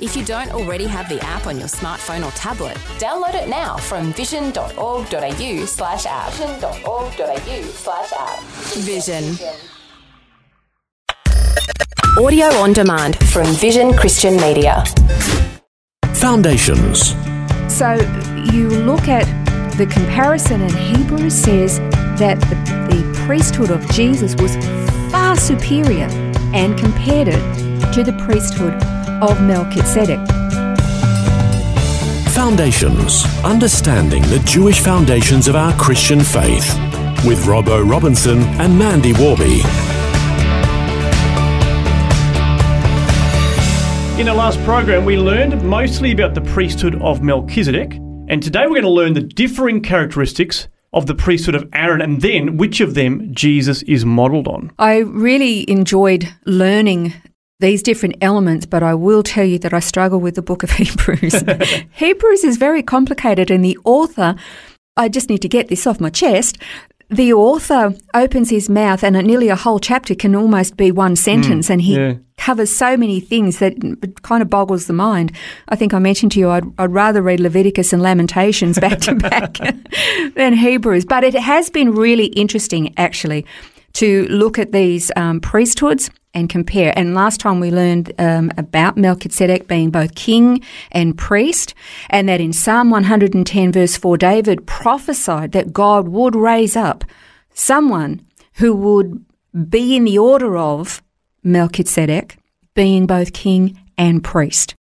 If you don't already have the app on your smartphone or tablet, download it now from vision.org.au slash app. Vision.org.au slash app. Vision. Audio on demand from Vision Christian Media. Foundations. So you look at the comparison, and Hebrews says that the, the priesthood of Jesus was far superior and compared it to the priesthood of Melchizedek. Foundations. Understanding the Jewish foundations of our Christian faith. With Robbo Robinson and Mandy Warby. In the last program, we learned mostly about the priesthood of Melchizedek, and today we're going to learn the differing characteristics of the priesthood of Aaron and then which of them Jesus is modelled on. I really enjoyed learning these different elements, but I will tell you that I struggle with the book of Hebrews. Hebrews is very complicated, and the author, I just need to get this off my chest. The author opens his mouth, and nearly a whole chapter can almost be one sentence, and he yeah. covers so many things that it kind of boggles the mind. I think I mentioned to you I'd, I'd rather read Leviticus and Lamentations back to back than Hebrews, but it has been really interesting, actually, to look at these um, priesthoods and compare. And last time we learned um, about Melchizedek being both king and priest, and that in Psalm 110, verse 4, David prophesied that God would raise up someone who would be in the order of Melchizedek, being both king and priest.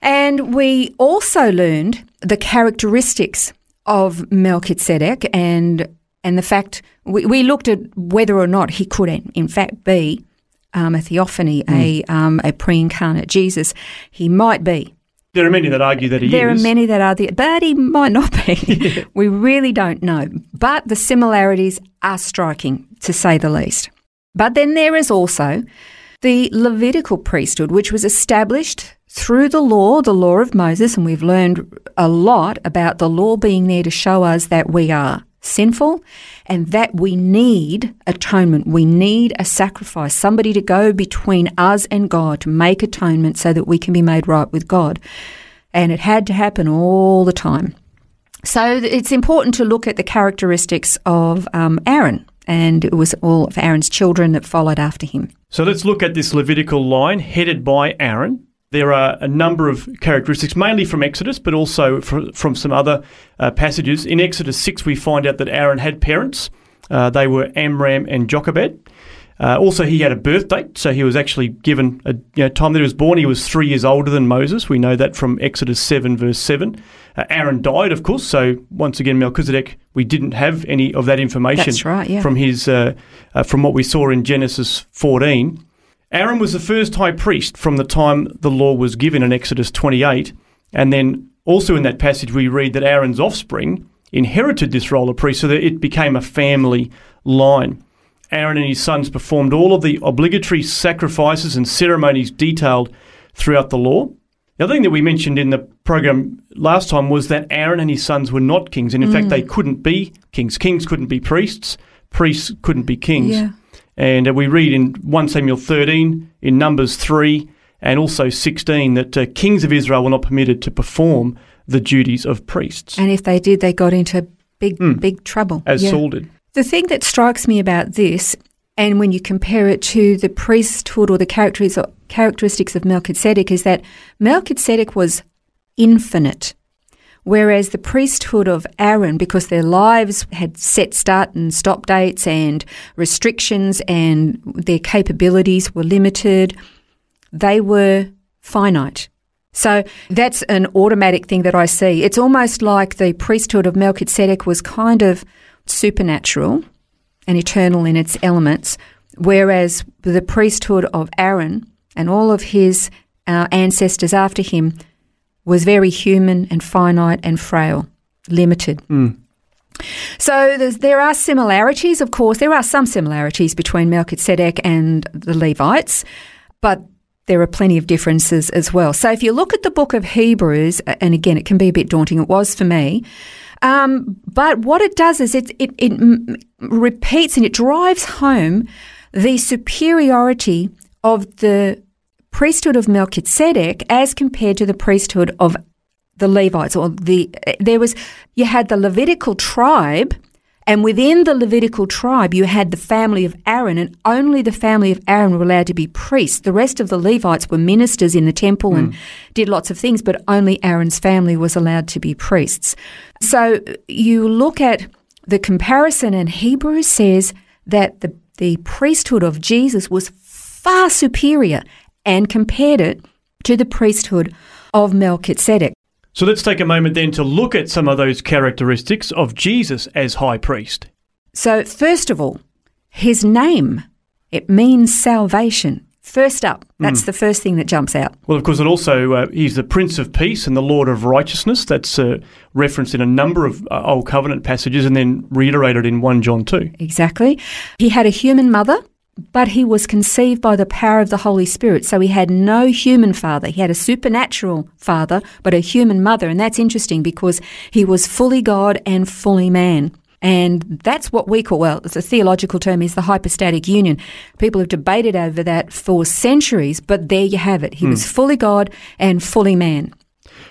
And we also learned the characteristics of Melchizedek and and the fact we, we looked at whether or not he could in, in fact be um, a theophany, a um, a pre-incarnate Jesus. He might be. There are many that argue that he There is. There are many that are the, but he might not be. We really don't know. But the similarities are striking, to say the least. But then there is also the Levitical priesthood, which was established through the law, the law of Moses, and we've learned a lot about the law being there to show us that we are sinful and that we need atonement. We need a sacrifice, somebody to go between us and God to make atonement so that we can be made right with God. And it had to happen all the time. So it's important to look at the characteristics of um, Aaron, and it was all of Aaron's children that followed after him. So let's look at this Levitical line headed by Aaron. There are a number of characteristics, mainly from Exodus, but also fr- from some other uh, passages. In Exodus 6, we find out that Aaron had parents. Uh, they were Amram and Jochebed. Uh, also, he had a birth date, so he was actually given a you know, time that he was born. He was three years older than Moses. We know that from Exodus 7, verse 7. Uh, Aaron died, of course, so once again, Melchizedek, we didn't have any of that information That's right, yeah. from his uh, uh, from what we saw in Genesis 14. Aaron was the first high priest from the time the law was given in Exodus 28. And then also in that passage, we read that Aaron's offspring inherited this role of priest so that it became a family line. Aaron and his sons performed all of the obligatory sacrifices and ceremonies detailed throughout the law. The other thing that we mentioned in the program last time was that Aaron and his sons were not kings, and in fact, they mm. couldn't be kings. Kings couldn't be priests, priests couldn't be kings. Yeah. And uh, we read in 1 Samuel 13, in Numbers 3, and also 16 that uh, kings of Israel were not permitted to perform the duties of priests, And if they did, they got into big, big trouble. as Yeah. Saul did. The thing that strikes me about this, and when you compare it to the priesthood or the characteristics of Melchizedek, is that Melchizedek was infinite. Whereas the priesthood of Aaron, because their lives had set start and stop dates and restrictions and their capabilities were limited, they were finite. So that's an automatic thing that I see. It's almost like the priesthood of Melchizedek was kind of supernatural and eternal in its elements, whereas the priesthood of Aaron and all of his uh, ancestors after him was very human and finite and frail, limited. So there are similarities, of course. There are some similarities between Melchizedek and the Levites, but there are plenty of differences as well. So if you look at the book of Hebrews, and again, it can be a bit daunting, it was for me. Um, but what it does is it, it, it m- repeats and it drives home the superiority of the priesthood of Melchizedek as compared to the priesthood of the Levites or the there was you had the Levitical tribe and within the Levitical tribe you had the family of Aaron and only the family of Aaron were allowed to be priests the rest of the Levites were ministers in the temple mm. and did lots of things but only Aaron's family was allowed to be priests so you look at the comparison and Hebrews says that the the priesthood of Jesus was far superior and compared it to the priesthood of Melchizedek. So let's take a moment then to look at some of those characteristics of Jesus as high priest. So, first of all, his name, it means salvation. First up, that's mm. the first thing that jumps out. Well, of course, it also, uh, he's the Prince of Peace and the Lord of Righteousness. That's uh, referenced in a number of uh, Old Covenant passages and then reiterated in 1 John 2. Exactly. He had a human mother, but he was conceived by the power of the Holy Spirit. So he had no human father. He had a supernatural father, but a human mother. And that's interesting because he was fully God and fully man. And that's what we call, well, it's a theological term, is the hypostatic union. People have debated over that for centuries, but there you have it. He mm. was fully God and fully man.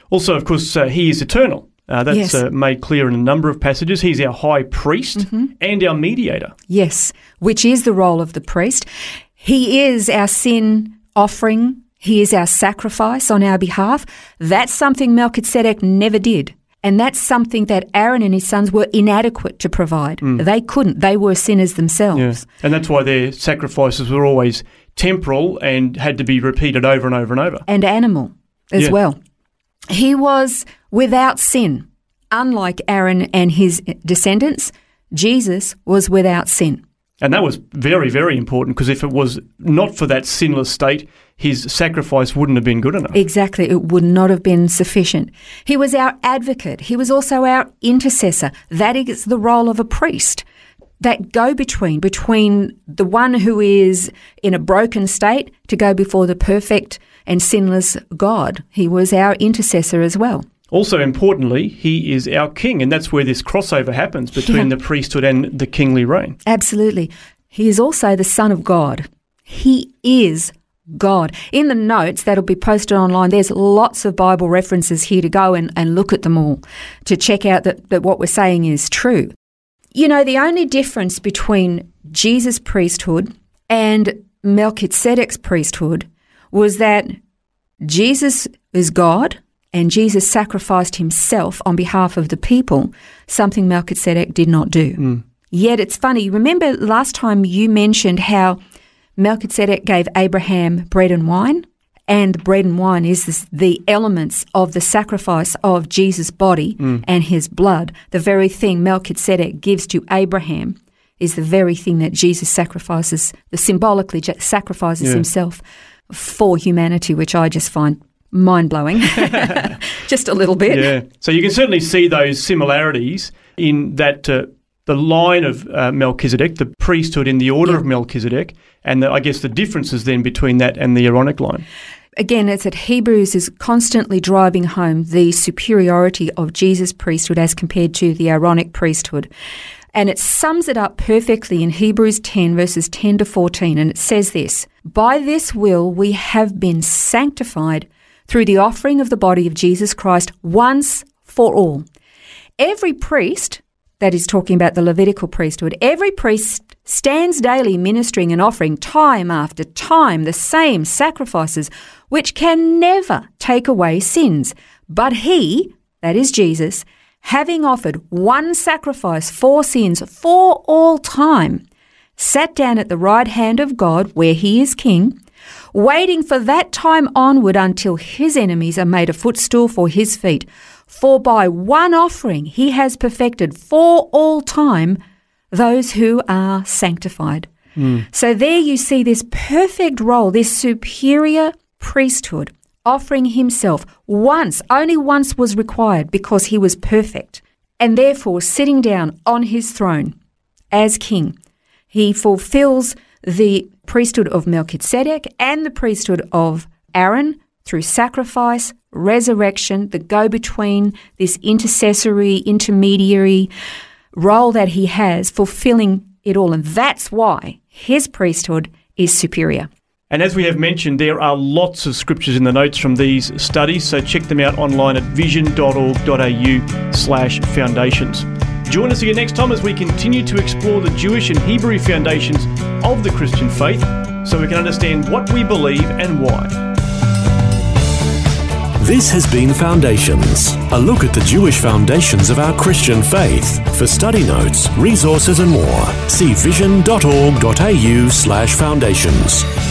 Also, of course, uh, he is eternal. Uh, that's yes. uh, made clear in a number of passages. He's our high priest mm-hmm. and our mediator. Yes, which is the role of the priest. He is our sin offering. He is our sacrifice on our behalf. That's something Melchizedek never did. And that's something that Aaron and his sons were inadequate to provide. Mm. They couldn't. They were sinners themselves. Yeah. And that's why their sacrifices were always temporal and had to be repeated over and over and over. And animal as yeah. well. He was without sin. Unlike Aaron and his descendants, Jesus was without sin. And that was very, very important because if it was not for that sinless state, his sacrifice wouldn't have been good enough. Exactly. It would not have been sufficient. He was our advocate. He was also our intercessor. That is the role of a priest. That go between, between the one who is in a broken state to go before the perfect and sinless God. He was our intercessor as well. Also, importantly, he is our king, and that's where this crossover happens between yeah. the priesthood and the kingly reign. Absolutely. He is also the Son of God. He is God. In the notes that'll be posted online, there's lots of Bible references here to go and, and look at them all to check out that, that what we're saying is true. You know, the only difference between Jesus' priesthood and Melchizedek's priesthood was that Jesus is God and Jesus sacrificed himself on behalf of the people, something Melchizedek did not do. Mm. Yet it's funny, remember last time you mentioned how Melchizedek gave Abraham bread and wine? And bread and wine is this, the elements of the sacrifice of Jesus' body mm. and his blood. The very thing Melchizedek gives to Abraham is the very thing that Jesus sacrifices, the symbolically sacrifices yeah. himself for humanity, which I just find mind blowing, just a little bit. Yeah. So you can certainly see those similarities in that uh, the line of uh, Melchizedek, the priesthood in the order yeah. of Melchizedek, and the, I guess the differences then between that and the Aaronic line. Again, it's that Hebrews is constantly driving home the superiority of Jesus' priesthood as compared to the Aaronic priesthood. And it sums it up perfectly in Hebrews 10, verses 10 to 14. And it says this By this will we have been sanctified through the offering of the body of Jesus Christ once for all. Every priest, that is talking about the Levitical priesthood, every priest stands daily ministering and offering time after time the same sacrifices which can never take away sins. But he, that is Jesus, having offered one sacrifice for sins for all time, sat down at the right hand of God where he is king waiting for that time onward until his enemies are made a footstool for his feet. For by one offering he has perfected for all time those who are sanctified. Mm. So there you see this perfect role, this superior priesthood offering himself once, only once was required because he was perfect. and therefore sitting down on his throne as king. He fulfills the priesthood of Melchizedek and the priesthood of Aaron through sacrifice, resurrection, the go between, this intercessory, intermediary role that he has, fulfilling it all. And that's why his priesthood is superior. And as we have mentioned, there are lots of scriptures in the notes from these studies, so check them out online at vision.org.au slash foundations. Join us again next time as we continue to explore the Jewish and Hebrew foundations of the Christian faith so we can understand what we believe and why. This has been Foundations, a look at the Jewish foundations of our Christian faith. For study notes, resources, and more, see vision.org.au slash foundations.